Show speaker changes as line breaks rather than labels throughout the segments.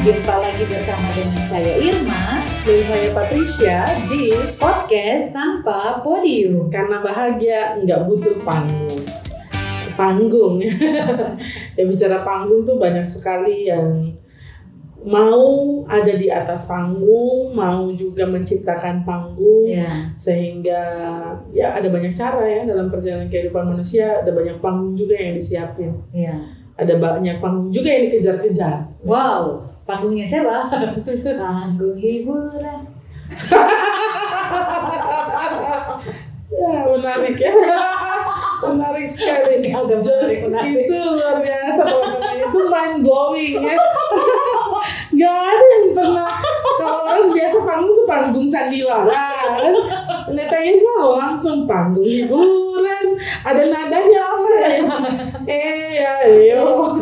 jumpa lagi bersama dengan saya Irma
Dan saya Patricia di
podcast tanpa podium.
Karena Bahagia nggak butuh panggung. Panggung. Ya bicara panggung tuh banyak sekali yang mau ada di atas panggung, mau juga menciptakan panggung,
Ya,
sehingga ya ada banyak cara ya dalam perjalanan kehidupan manusia, ada banyak panggung juga yang disiapin,
ya.
ada banyak panggung juga yang dikejar-kejar.
Wow, panggungnya siapa? Panggung hiburan.
Ya menarik ya, menarik sekali. Just
menarik,
itu luar biasa teman-teman itu mind blowing ya. Gak ada yang pernah kalau orang biasa panggung tuh panggung sandiwara kan. Ternyata ini loh langsung panggung hiburan, ada nadanya ya. Eh ya yo.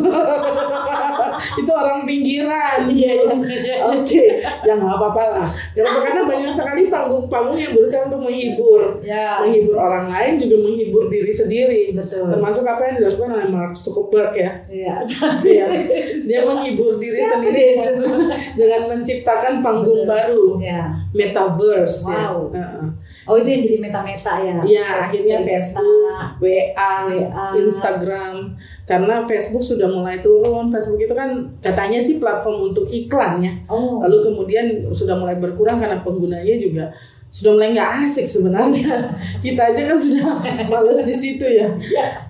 Itu orang pinggiran.
Iya, iya.
Oke, ya nggak apa-apa lah. Karena karena banyak sekali panggung-panggung yang berusaha untuk menghibur,
Ya,
menghibur orang lain juga menghibur diri sendiri.
betul.
Termasuk apa yang dilakukan oleh Mark Zuckerberg ya.
Iya.
Iya. Dia menghibur diri
Siapa
sendiri
dia
dengan, dengan menciptakan panggung
Betul.
baru,
Ya.
metaverse
Wow.
ya.
Oh itu yang jadi meta-meta ya?
Iya, akhirnya Facebook,
meta.
WA,
WA.
Instagram. Karena Facebook sudah mulai turun. Facebook itu kan katanya sih platform untuk iklan ya.
Oh.
Lalu kemudian sudah mulai berkurang karena penggunanya juga sudah mulai nggak asik sebenarnya. Kita aja kan sudah males di situ ya.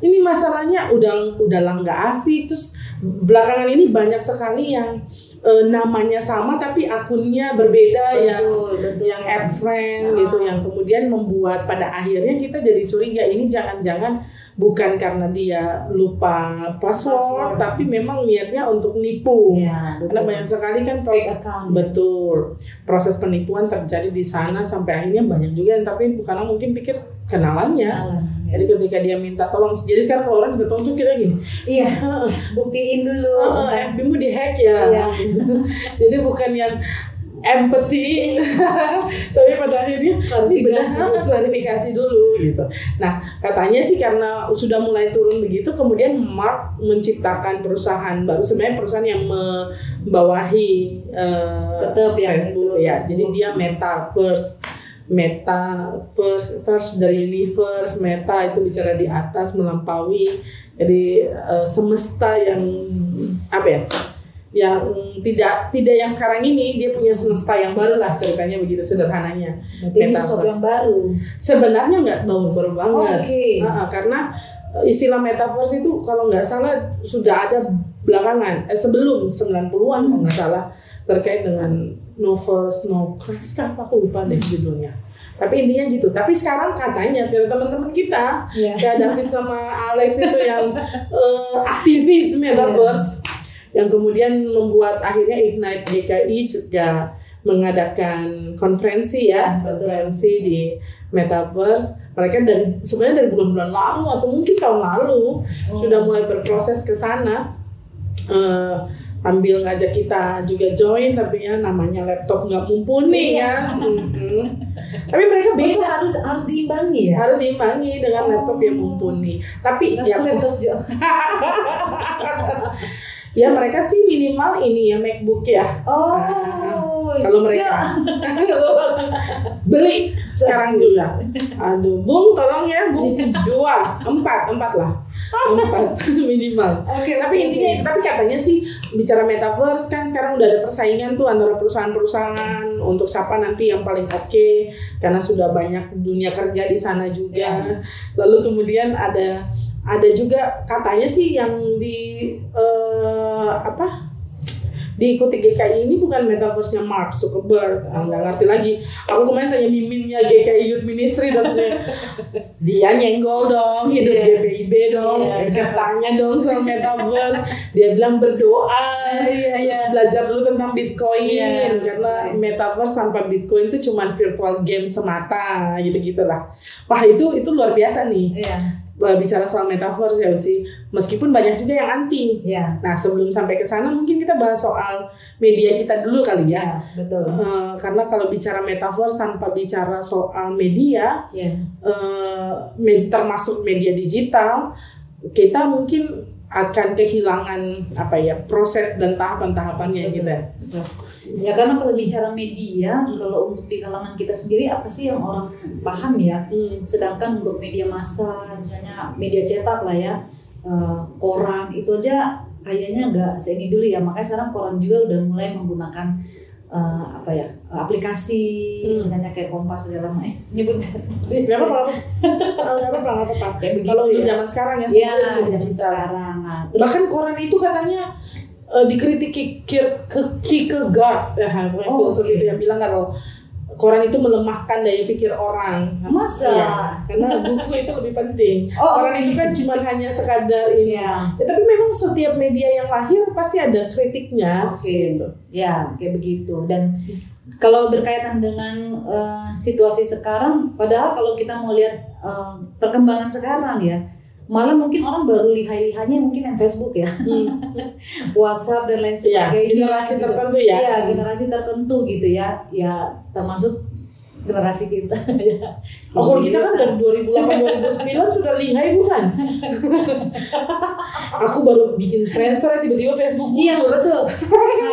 Ini masalahnya udah udah lah nggak asik. Terus belakangan ini banyak sekali yang eh, namanya sama tapi akunnya berbeda ya
betul, betul.
yang add friend
Ah.
gitu yang kemudian membuat pada akhirnya kita jadi curiga ini jangan-jangan bukan karena dia lupa password,
Password.
tapi memang niatnya untuk nipu
Ya,
karena
betul.
banyak sekali kan proses
account.
betul proses penipuan terjadi di sana sampai akhirnya banyak juga yang tapi karena mungkin pikir kenalannya
Kenalan, ya.
Jadi ketika dia minta tolong jadi sekarang kalau orang minta tolong tuh kita gini
Iya, buktiin dulu.
oh,
Bentar.
FB mu dihack ya.
Iya.
jadi bukan yang empathy. Tapi pada akhirnya ini benar
Klarifikasi.
klarifikasi dulu gitu. Nah katanya sih karena sudah mulai turun begitu kemudian Mark menciptakan perusahaan baru. Sebenarnya perusahaan yang membawahi eh,
Tetap ya,
Facebook
itu,
ya. Jadi dia metaverse meta first first dari universe meta itu bicara di atas melampaui jadi eh, semesta yang apa ya yang tidak tidak yang sekarang ini dia punya semesta yang baru lah ceritanya begitu sederhananya
Berarti ini
Metaverse.
sesuatu yang baru.
sebenarnya nggak baru-baru banget
Oke.
Ah, ah, karena eh, istilah metaverse itu kalau nggak salah sudah ada belakangan eh, sebelum 90-an kalau nggak salah terkait dengan novel Snow Crash kah? Aku lupa deh judulnya. Tapi intinya gitu. Tapi sekarang katanya dari teman-teman kita
Iya.
kayak David sama Alex itu yang eh, aktivis metaverse yang kemudian membuat akhirnya Ignite GKI juga mengadakan konferensi ya konferensi di metaverse. Mereka dari sebenarnya dari bulan-bulan lalu atau mungkin tahun lalu
Oh.
sudah mulai berproses ke sana. Eh, ambil ngajak kita juga join tapi ya namanya laptop nggak mumpuni
Iya.
ya tapi mereka
Oh, itu
beda
harus harus diimbangi ya.
harus diimbangi dengan
Oh.
laptop yang mumpuni tapi ya
laptop
ya mereka sih minimal ini ya MacBook ya
Oh.
kalau mereka. Kalau langsung beli. Sekarang juga. Aduh bung tolong ya bung. Dua empat empat lah. Empat minimal.
Oke,
tapi intinya itu tapi katanya sih bicara metaverse kan sekarang udah ada persaingan tuh antara perusahaan-perusahaan untuk siapa nanti yang paling oke karena sudah banyak dunia kerja di sana juga.
Iya.
lalu kemudian ada ada juga katanya sih yang di eh, apa diikuti GKI ini bukan metaverse-nya Mark Zuckerberg Ah, nggak ngerti lagi aku kemarin tanya miminnya GKI Youth Ministry dan sebagainya. dia nyenggol dong hidup
Iya.
GPIB dong
Iya.
katanya dong soal metaverse dia bilang berdoa
Iya,
terus
iya.
belajar dulu tentang Bitcoin
Iya.
karena metaverse tanpa Bitcoin itu cuma virtual game semata gitu gitulah wah itu itu luar biasa nih
Iya.
Bah, bicara soal metaverse ya sih meskipun banyak juga yang anti
Iya.
Nah, sebelum sampai ke sana mungkin kita bahas soal media kita dulu kali ya.
Iya, betul.
Eh, karena kalau bicara metaverse tanpa bicara soal media,
Iya.
eh, me- termasuk media digital, kita mungkin akan kehilangan apa ya proses dan tahapan-tahapannya gitu ya.
Betul. Ya karena kalau bicara media, kalau untuk di kalangan kita sendiri apa sih yang orang paham ya?
Hmm.
Sedangkan untuk media massa, misalnya media cetak lah ya, eh, koran itu aja kayaknya nggak seini dulu ya. Makanya sekarang koran juga udah mulai menggunakan eh, apa ya aplikasi,
Hmm.
misalnya kayak Kompas segala macam. Eh, nyebut
apa-apa, gak apa-apa, gak apa-apa.
Kayak begitu
Kalau
ya.
zaman sekarang ya,
Ya, zaman sekarang. Nah, terus
Bahkan koran itu katanya eh, dikritik Kier- ke Kierkegaard, ya,
Oh,
filosof
oke.
itu yang bilang kalau koran itu melemahkan daya pikir orang.
Masa?
Iya, karena buku itu lebih penting.
Oh,
koran
oke.
itu kan cuma hanya sekadar ini.
ya,
Ya, tapi memang setiap media yang lahir pasti ada kritiknya.
oke.
Gitu.
Ya, kayak begitu. Dan kalau berkaitan dengan eh, situasi sekarang, padahal kalau kita mau lihat eh, perkembangan sekarang ya, malah mungkin orang baru lihai-lihainya mungkin yang Facebook ya,
Hmm.
WhatsApp dan lain
Ya,
sebagainya.
generasi
gitu.
tertentu ya.
Iya, generasi tertentu gitu ya. Ya, termasuk generasi kita ya.
Oh, kalau kita kan dari 2008 2009 sudah lihai bukan? Aku baru bikin Friendster tiba-tiba Facebook
Iya
muncul.
betul.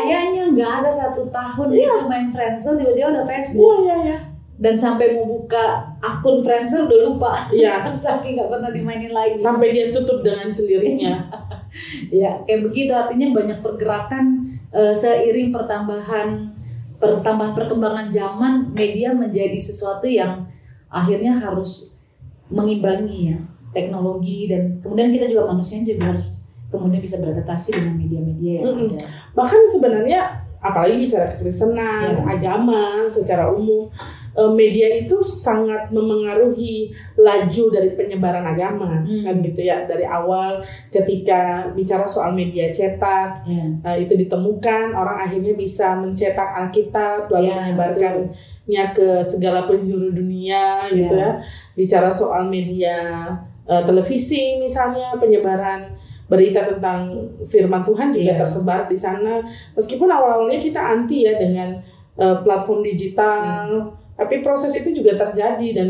Kayaknya nggak ada satu tahun itu main Friendster tiba-tiba ada Facebook.
Iya, iya, iya.
Dan sampai mau buka akun Friendster udah lupa
Iya.
saking nggak pernah dimainin lagi
Sampai dia tutup dengan sendirinya.
ya kayak begitu artinya banyak pergerakan eh, seiring pertambahan pertambahan perkembangan zaman media menjadi sesuatu yang akhirnya harus mengimbangi ya teknologi dan kemudian kita juga manusia juga harus kemudian bisa beradaptasi dengan media-media yang
Mm-mm.
ada
Bahkan sebenarnya apalagi bicara kekristenan,
Iya.
agama secara umum, media itu sangat memengaruhi laju dari penyebaran agama
Hmm.
kan gitu ya. Dari awal ketika bicara soal media cetak eh, itu ditemukan, orang akhirnya bisa mencetak Alkitab lalu
Ya,
menyebarkannya ke segala penjuru dunia gitu
Ya.
ya. Bicara soal media eh, televisi misalnya penyebaran berita tentang firman Tuhan juga
Iya.
tersebar di sana. Meskipun awal-awalnya kita anti ya dengan eh, platform digital, tapi proses itu juga terjadi dan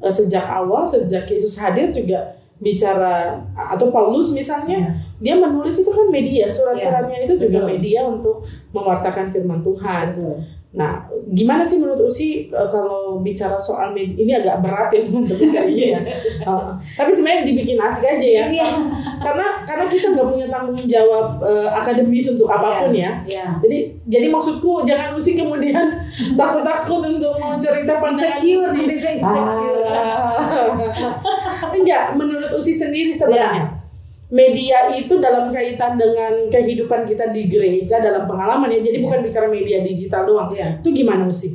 eh, sejak awal sejak Yesus hadir juga bicara atau Paulus misalnya
Ya.
dia menulis itu kan media surat-suratnya itu juga
betul.
media untuk mewartakan firman Tuhan.
Betul.
Nah, gimana sih menurut Usi eh, kalau bicara soal media ini agak berat ya teman-teman kayaknya ya. Eh, tapi sebenarnya dibikin asik aja ya.
Iya.
Karena karena kita nggak punya tanggung jawab eh, akademis untuk apa pun ya.
Ya.
Jadi jadi maksudku jangan Usi kemudian takut-takut untuk mau cerita pandangan Usi.
insecure.
Ah. Enggak, menurut Usi sendiri sebenarnya. Media itu dalam kaitan dengan kehidupan kita di gereja dalam pengalaman ya. Jadi bukan bicara media digital doang.
Iya.
Itu gimana Usi?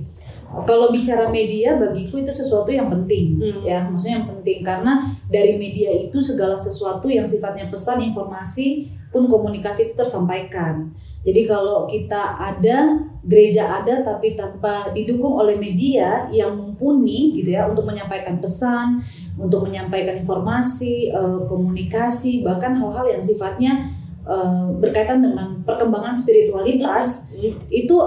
Kalau bicara media bagiku itu sesuatu yang penting
Hmm.
ya, maksudnya yang penting karena dari media itu segala sesuatu yang sifatnya pesan, informasi pun komunikasi itu tersampaikan. Jadi kalau kita ada gereja ada tapi tanpa didukung oleh media yang mumpuni gitu ya untuk menyampaikan pesan, untuk menyampaikan informasi, eh, komunikasi bahkan hal-hal yang sifatnya eh, berkaitan dengan perkembangan spiritualitas itu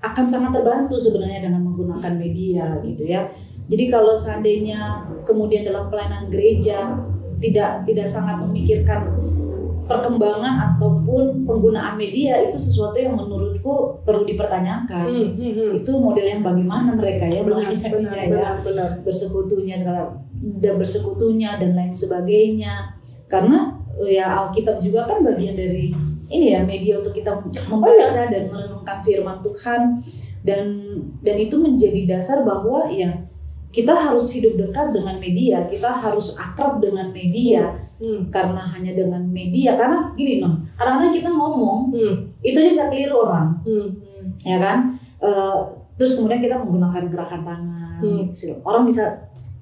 akan sangat terbantu sebenarnya dengan menggunakan media gitu ya. Jadi kalau seandainya kemudian dalam pelayanan gereja tidak tidak sangat memikirkan perkembangan ataupun penggunaan media itu sesuatu yang menurutku perlu dipertanyakan.
Hmm, hmm, hmm.
Itu model yang bagaimana mereka ya
Benar, benar,
ya,
benar, benar.
bersekutunya segala dan bersekutunya dan lain sebagainya. Karena ya Alkitab juga kan bagian dari ini ya media untuk kita membaca dan merenungkan firman Tuhan dan dan itu menjadi dasar bahwa ya kita harus hidup dekat dengan media, kita harus akrab dengan media
Hmm,
karena hanya dengan media karena gini non, kadang-kadang kita ngomong
hmm,
itu aja bisa keliru orang
hmm.
ya kan Eh, terus kemudian kita menggunakan gerakan tangan
Hmm.
gitu. orang bisa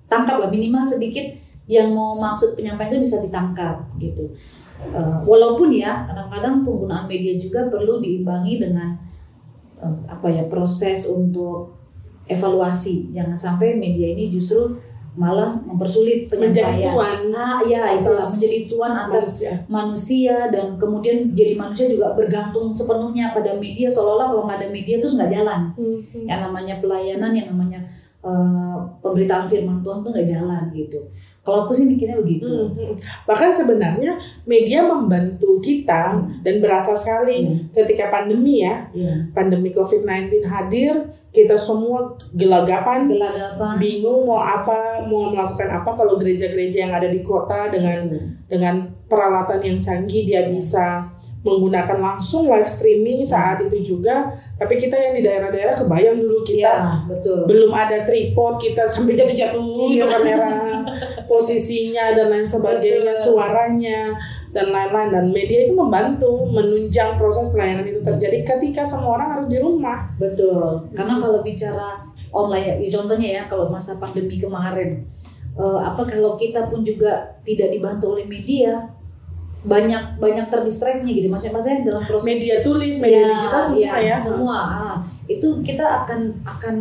tangkap lah. Minimal sedikit yang mau maksud penyampaian itu bisa ditangkap gitu. Eh, walaupun ya kadang-kadang penggunaan media juga perlu diimbangi dengan eh, apa ya proses untuk evaluasi. Jangan sampai media ini justru malah mempersulit
Menjadi
penyampaian.
tuan.
Ah ya itulah
atas
menjadi tuan atas
manusia.
manusia dan kemudian jadi manusia juga bergantung sepenuhnya pada media seolah-olah kalau nggak ada media terus nggak jalan.
Hmm, hmm.
yang namanya pelayanan yang namanya eh, pemberitaan firman Tuhan tuh nggak jalan gitu Kalau aku sih mikirnya begitu.
Hmm, hmm. Bahkan sebenarnya media membantu kita dan berasa sekali
Hmm.
ketika pandemi ya,
Iya.
pandemi COVID-19 hadir, kita semua gelagapan,
Gelagapan.
bingung mau apa, mau melakukan apa kalau gereja-gereja yang ada di kota dengan dengan peralatan yang canggih dia bisa menggunakan langsung live streaming saat itu juga. Tapi kita yang di daerah-daerah kebayang dulu kita
Iya, betul.
belum ada tripod kita sampai jatuh-jatuh itu
Iya.
kamera posisinya dan lain sebagainya
Betul.
suaranya dan lain-lain dan media itu membantu menunjang proses pelayanan itu terjadi ketika semua orang harus di rumah
Betul. Karena kalau bicara online, ya, contohnya ya kalau masa pandemi kemarin, eh, apa kalau kita pun juga tidak dibantu oleh media, banyak banyak terdistract-nya gitu. Maksudnya, maksudnya dalam proses
media tulis media
Ya,
digital semua
iya,
ya
semua. Ah, itu kita akan akan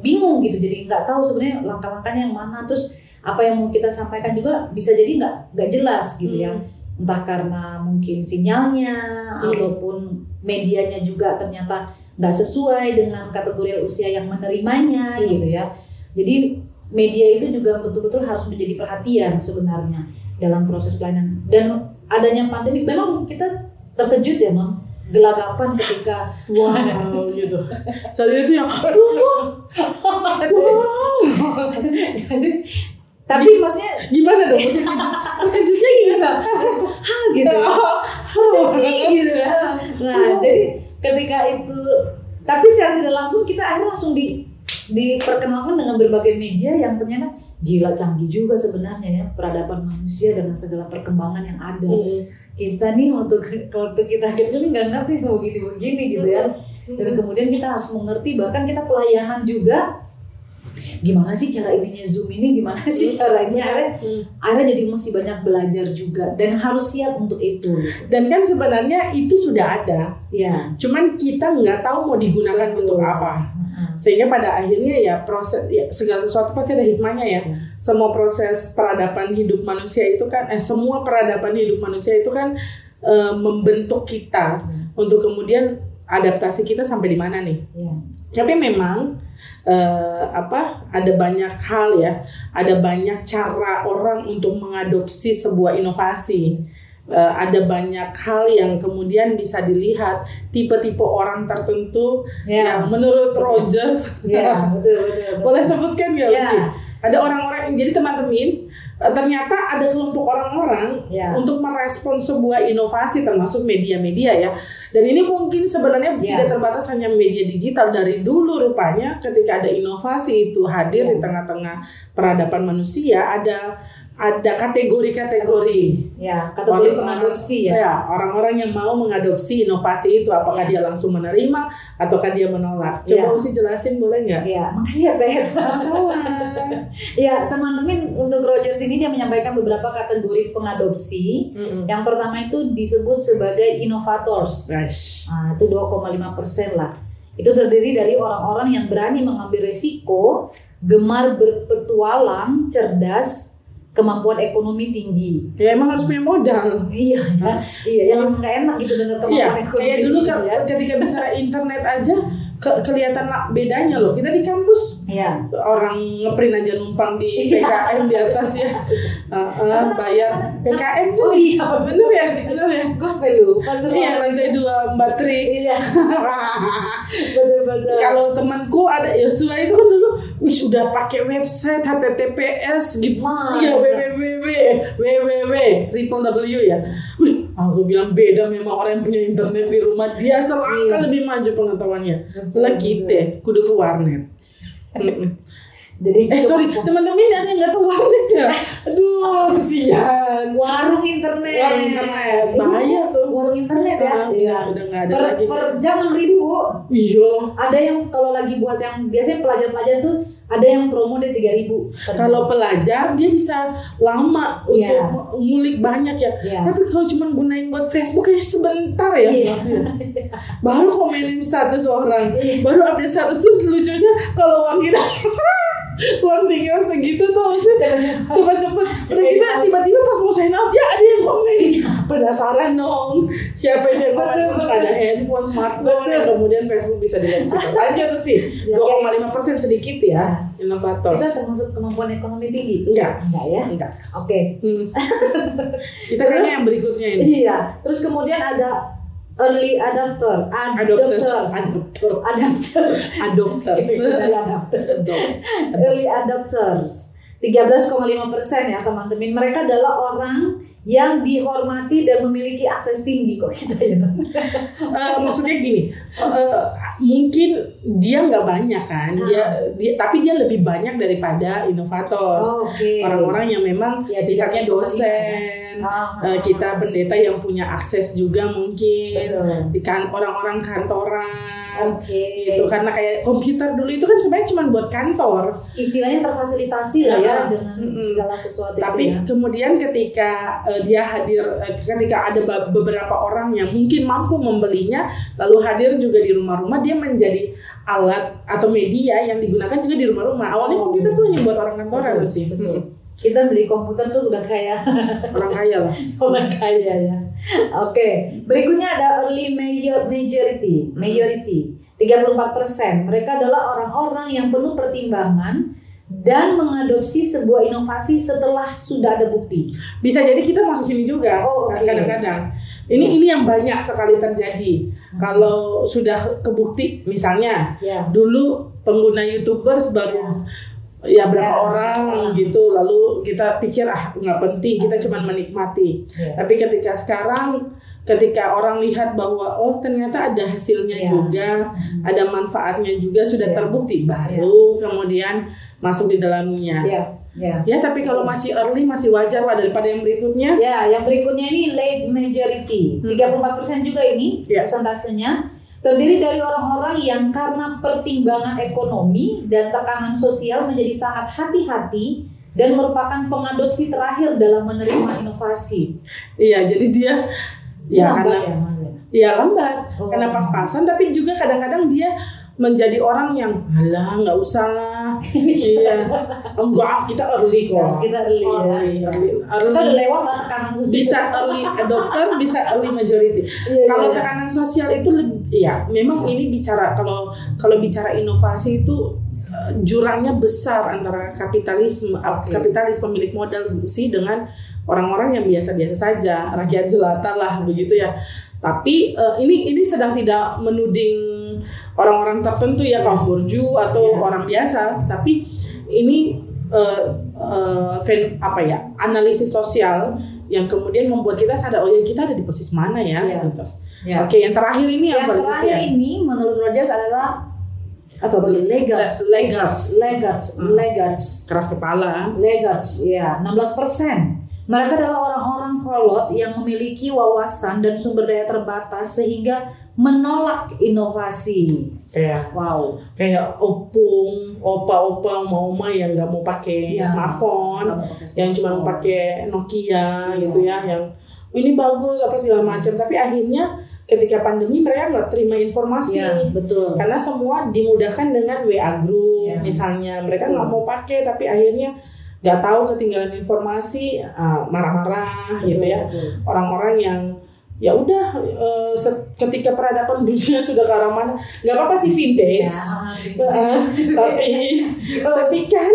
bingung gitu. Jadi nggak tahu sebenarnya langkah-langkahnya yang mana. Terus apa yang mau kita sampaikan juga bisa jadi nggak nggak jelas gitu ya.
Hmm.
Entah karena mungkin sinyalnya
Hmm.
ataupun medianya juga ternyata nggak sesuai dengan kategori usia yang menerimanya
Hmm.
gitu ya. Jadi media itu juga betul-betul harus menjadi perhatian sebenarnya dalam proses pelayanan. Dan adanya pandemi, memang kita terkejut ya, non gelagapan ketika
wow. Gitu. Saat itu yang aduh wow.
Jadi, tapi maksudnya
gimana dong maksudnya kejut- kejutnya gimana?
Hal gitu. Ini gitu ya. Nah, jadi ketika itu tapi secara tidak langsung kita akhirnya langsung di diperkenalkan dengan berbagai media yang ternyata gila canggih juga sebenarnya ya peradaban manusia dengan segala perkembangan yang ada.
Hmm.
Kita nih waktu waktu kita kecil nggak ngerti mau gini begini gitu ya. Dan kemudian kita harus mengerti bahkan kita pelayanan juga gimana sih cara ininya zoom ini gimana sih cara ini akhirnya
Hmm.
akhirnya jadi mesti banyak belajar juga dan harus siap untuk itu
dan kan sebenarnya itu sudah ada
ya
cuman kita nggak tahu mau digunakan
Betul.
untuk apa sehingga pada akhirnya ya proses ya, segala sesuatu pasti ada hikmahnya ya.
Ya.
semua proses peradaban hidup manusia itu kan eh semua peradaban hidup manusia itu kan eh, membentuk kita untuk kemudian adaptasi kita sampai di mana nih.
Ya.
Tapi memang eh, apa ada banyak hal ya. Ada banyak cara orang untuk mengadopsi sebuah inovasi Eh, ada banyak hal yang kemudian bisa dilihat tipe-tipe orang tertentu
ya
yang menurut Rogers
ya betul betul, betul.
boleh sebutkan nggak
ya
sih ada orang-orang jadi teman-teman eh, ternyata ada kelompok orang-orang
ya
untuk merespon sebuah inovasi termasuk media-media ya. Dan ini mungkin sebenarnya
Ya.
tidak terbatas hanya media digital dari dulu rupanya ketika ada inovasi itu hadir
Ya.
di tengah-tengah peradaban manusia ada ada kategori-kategori
ya kategori
Orang-
pengadopsi ya
ya orang-orang yang mau mengadopsi inovasi itu apakah
Ya.
dia langsung menerima ataukah dia menolak. Coba
Ya.
Usi jelasin boleh nggak?
ya makasih ya Pet
Masalah.
ya teman-teman untuk Rogers ini dia menyampaikan beberapa kategori pengadopsi
Mm-mm.
yang pertama itu disebut sebagai innovators
Guys.
Nah, itu 2,5 persen lah. Itu terdiri dari orang-orang yang berani mengambil resiko, gemar berpetualang, cerdas, kemampuan ekonomi tinggi.
Ya emang harus punya modal.
Iya, ya. iya, yang langsung gak enak gitu dengan kemampuan
Iya,
ekonomi
kayak dulu kan
ya.
ketika bicara internet aja ke- kelihatan bedanya loh. Kita di kampus
Iya.
orang ngeprint aja numpang di
Iya.
PKM di atas ya, Uh, uh, bayar PKM
Oh
tuh
iya,
bener ya, bener ya.
gue sampai lupa tuh.
Iya, lantai dua Mbak Tri.
Iya, betul-betul.
Kalau temanku ada Yosua itu kan dulu, wih sudah pakai website HTTPS gitu. Iya www www triple W ya. Wih, aku bilang beda memang orang yang punya internet di rumah dia selangkah
Iya.
lebih maju pengetahuannya. Lah kita kudu ke warnet.
Jadi
eh sorry teman-teman ini ada yang nggak tahu warnet ya? Aduh kesian.
warung internet.
Warung internet bahaya tuh.
Warung internet ya. Iya.
Udah nggak ada
Per,
lagi.
per jam enam ribu. Bu.
Iya.
Ada yang kalau lagi buat yang biasanya pelajar-pelajar tuh ada yang promo 3000 per jam.
Kalau pelajar dia bisa lama untuk
Iya.
ngulik banyak ya.
Iya.
Tapi kalau cuma gunain buat Facebook kayak sebentar ya.
Iya.
Baru komenin status orang,
Iya.
baru update status terus lucunya kalau uang kita warningnya segitu tuh sih cepet-cepet udah kita tiba-tiba pas mau sign out ya ada yang komen. Penasaran dong siapa yang komen terus ada handphone smartphone yang kemudian Facebook bisa dilihat di situ. Lanjut tuh sih.
Ya,
2,5 persen sedikit ya inovator.
Kita termasuk kemampuan ekonomi tinggi?
enggak.
Enggak ya?
enggak.
Oke.
Hmm. kita kayaknya yang berikutnya ini.
Iya. Terus kemudian ada early adopter,
adopters
adopters,
adopter
adopter,
adopters
early adopters. 13,5 persen ya teman-teman. Mereka adalah orang yang dihormati dan memiliki akses tinggi kok kita ya.
Eh, maksudnya gini, eh, mungkin dia nggak banyak kan, dia, dia tapi dia lebih banyak daripada inovator.
Oh, Oke.
Orang-orang yang memang
Ya,
misalnya
13,5
dosen,
Ah,
eh, kita pendeta yang punya akses juga mungkin,
Betul.
di kan orang-orang kantoran.
Oke.
Gitu karena kayak komputer dulu itu kan sebenarnya cuma buat kantor,
Istilahnya terfasilitasi lah ya
Ah,
dengan
mm-mm.
segala sesuatu
tapi
itu ya.
kemudian ketika eh, dia hadir, eh, ketika ada beberapa orang yang mungkin mampu membelinya, lalu hadir juga di rumah-rumah, dia menjadi alat atau media yang digunakan juga di rumah-rumah. Awalnya
Oh.
komputer tuh hanya buat orang kantoran
Betul,
sih,
betul. Kita beli komputer tuh udah kayak
orang kaya lah.
orang kaya ya. Oke, berikutnya ada early major majority, majority 34%. Mereka adalah orang-orang yang penuh pertimbangan dan mengadopsi sebuah inovasi setelah sudah ada bukti.
Bisa jadi kita masuk sini juga
Oh,
kadang-kadang. Ini ini yang banyak sekali terjadi. Kalau sudah kebukti, misalnya
Ya.
dulu pengguna youtubers baru ya berapa
Ya.
orang
Ah.
gitu lalu kita pikir ah nggak penting kita cuma menikmati
Ya.
tapi ketika sekarang ketika orang lihat bahwa oh ternyata ada hasilnya
Ya.
juga ada manfaatnya juga sudah
Ya.
terbukti baru kemudian masuk di dalamnya
Ya, ya.
ya tapi kalau masih early masih wajar lah daripada yang berikutnya
Ya, yang berikutnya ini late majority. 34% juga ini
Ya.
persentasenya. Terdiri dari orang-orang yang karena pertimbangan ekonomi dan tekanan sosial menjadi sangat hati-hati dan merupakan pengadopsi terakhir dalam menerima inovasi.
iya jadi dia ya
Lambat
karena
ya, Mas, ya?
ya lambat
Oh.
karena pas-pasan tapi juga kadang-kadang dia menjadi orang yang alah nggak usah lah iya enggak kita early
Ya,
kok
kita early ya.
early early,
Kita udah
early.
lewat tekanan sosial.
bisa early adopter bisa early majority
Iya,
kalau
iya.
tekanan sosial itu lebih ya memang ini bicara kalau kalau bicara inovasi itu eh, jurangnya besar antara kapitalisme
Oke.
kapitalis pemilik modal sih dengan orang-orang yang biasa-biasa saja rakyat jelata lah begitu ya tapi eh, ini ini sedang tidak menuding orang-orang tertentu ya kaum burju atau
Ya.
orang biasa tapi ini eh, eh, fen- apa ya analisis sosial yang kemudian membuat kita sadar oh ya kita ada di posisi mana ya
Iya.
gitu.
Ya.
Oke, yang terakhir ini
Yang
apa
terakhir
Lucia?
ini menurut Rogers adalah apa bagi laggards,
Le- laggards.
laggards,
Hmm.
laggards.
Keras kepala.
Laggards, ya, 16%. Mereka adalah orang-orang kolot yang memiliki wawasan dan sumber daya terbatas sehingga menolak inovasi.
Kayak
Wow.
kayak opung, opa-opa, oma-oma yang nggak mau pakai
Iya.
smartphone,
mau pakai
yang cuma mau
smartphone.
pakai Nokia
Iya.
gitu ya, yang ini bagus apa segala macam. Tapi akhirnya ketika pandemi mereka nggak terima informasi.
Ya, betul.
Karena semua dimudahkan dengan WA group
Iya.
misalnya. Mereka nggak mau pakai tapi akhirnya nggak tahu ketinggalan informasi, ah, marah-marah gitu ya. Orang-orang yang ya udah se- ketika peradaban dunia sudah ke arah mana nggak apa-apa sih vintage.
Ya,
Eh, tapi tapi kan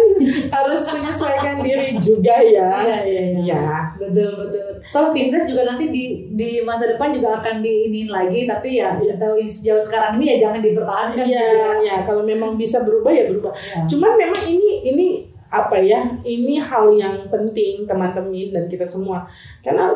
harus menyesuaikan diri juga ya.
Iya, iya, iya.
ya.
Betul betul. Toh vintage juga nanti di di masa depan juga akan diinin lagi, tapi ya setahu sejauh sekarang ini ya jangan dipertahankan.
ya
gitu
ya kalau memang bisa berubah ya berubah.
Ya.
cuman memang ini ini apa ya? Ini hal yang penting teman-teman dan kita semua. Karena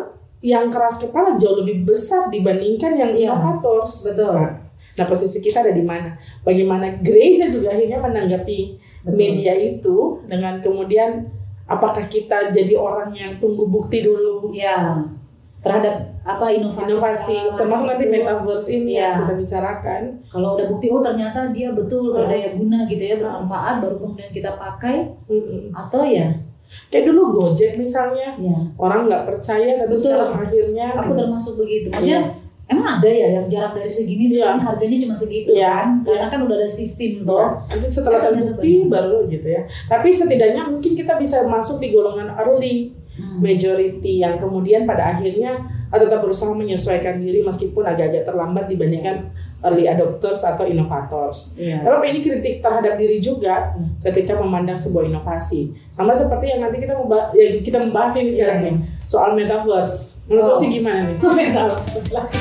yang keras kepala jauh lebih besar dibandingkan yang
Iya.
inovators
Betul.
Nah, nah posisi kita ada di mana bagaimana gereja juga akhirnya menanggapi
Betul.
media itu dengan kemudian apakah kita jadi orang yang tunggu bukti dulu
Ya, terhadap apa inovasi,
inovasi termasuk nanti metaverse ini
Iya.
yang kita bicarakan
Kalau udah bukti oh ternyata dia betul
Hmm.
berdaya guna gitu ya bermanfaat baru kemudian kita pakai
Mm-mm.
atau ya
kayak dulu Gojek misalnya.
Ya
orang nggak percaya tapi
Betul.
sekarang akhirnya
aku termasuk begitu maksudnya emang ada ya yang jarak dari segini
Iya.
misalnya harganya cuma segitu
Iya,
kan? Karena kan udah ada sistem tuh.
Ya, nanti setelah
Ternyata
terbukti baru gitu ya. Tapi setidaknya mungkin kita bisa masuk di golongan early
Hmm.
majority yang kemudian pada akhirnya tetap berusaha menyesuaikan diri meskipun agak-agak terlambat dibandingkan early adopters atau innovators.
Iya.
Tapi ini kritik terhadap diri juga ketika memandang sebuah inovasi. Sama seperti yang nanti kita membahas, yang kita membahas ini sekarang
Iya.
nih soal metaverse. Menurut
Oh.
sih gimana nih?
Metaverse lagi.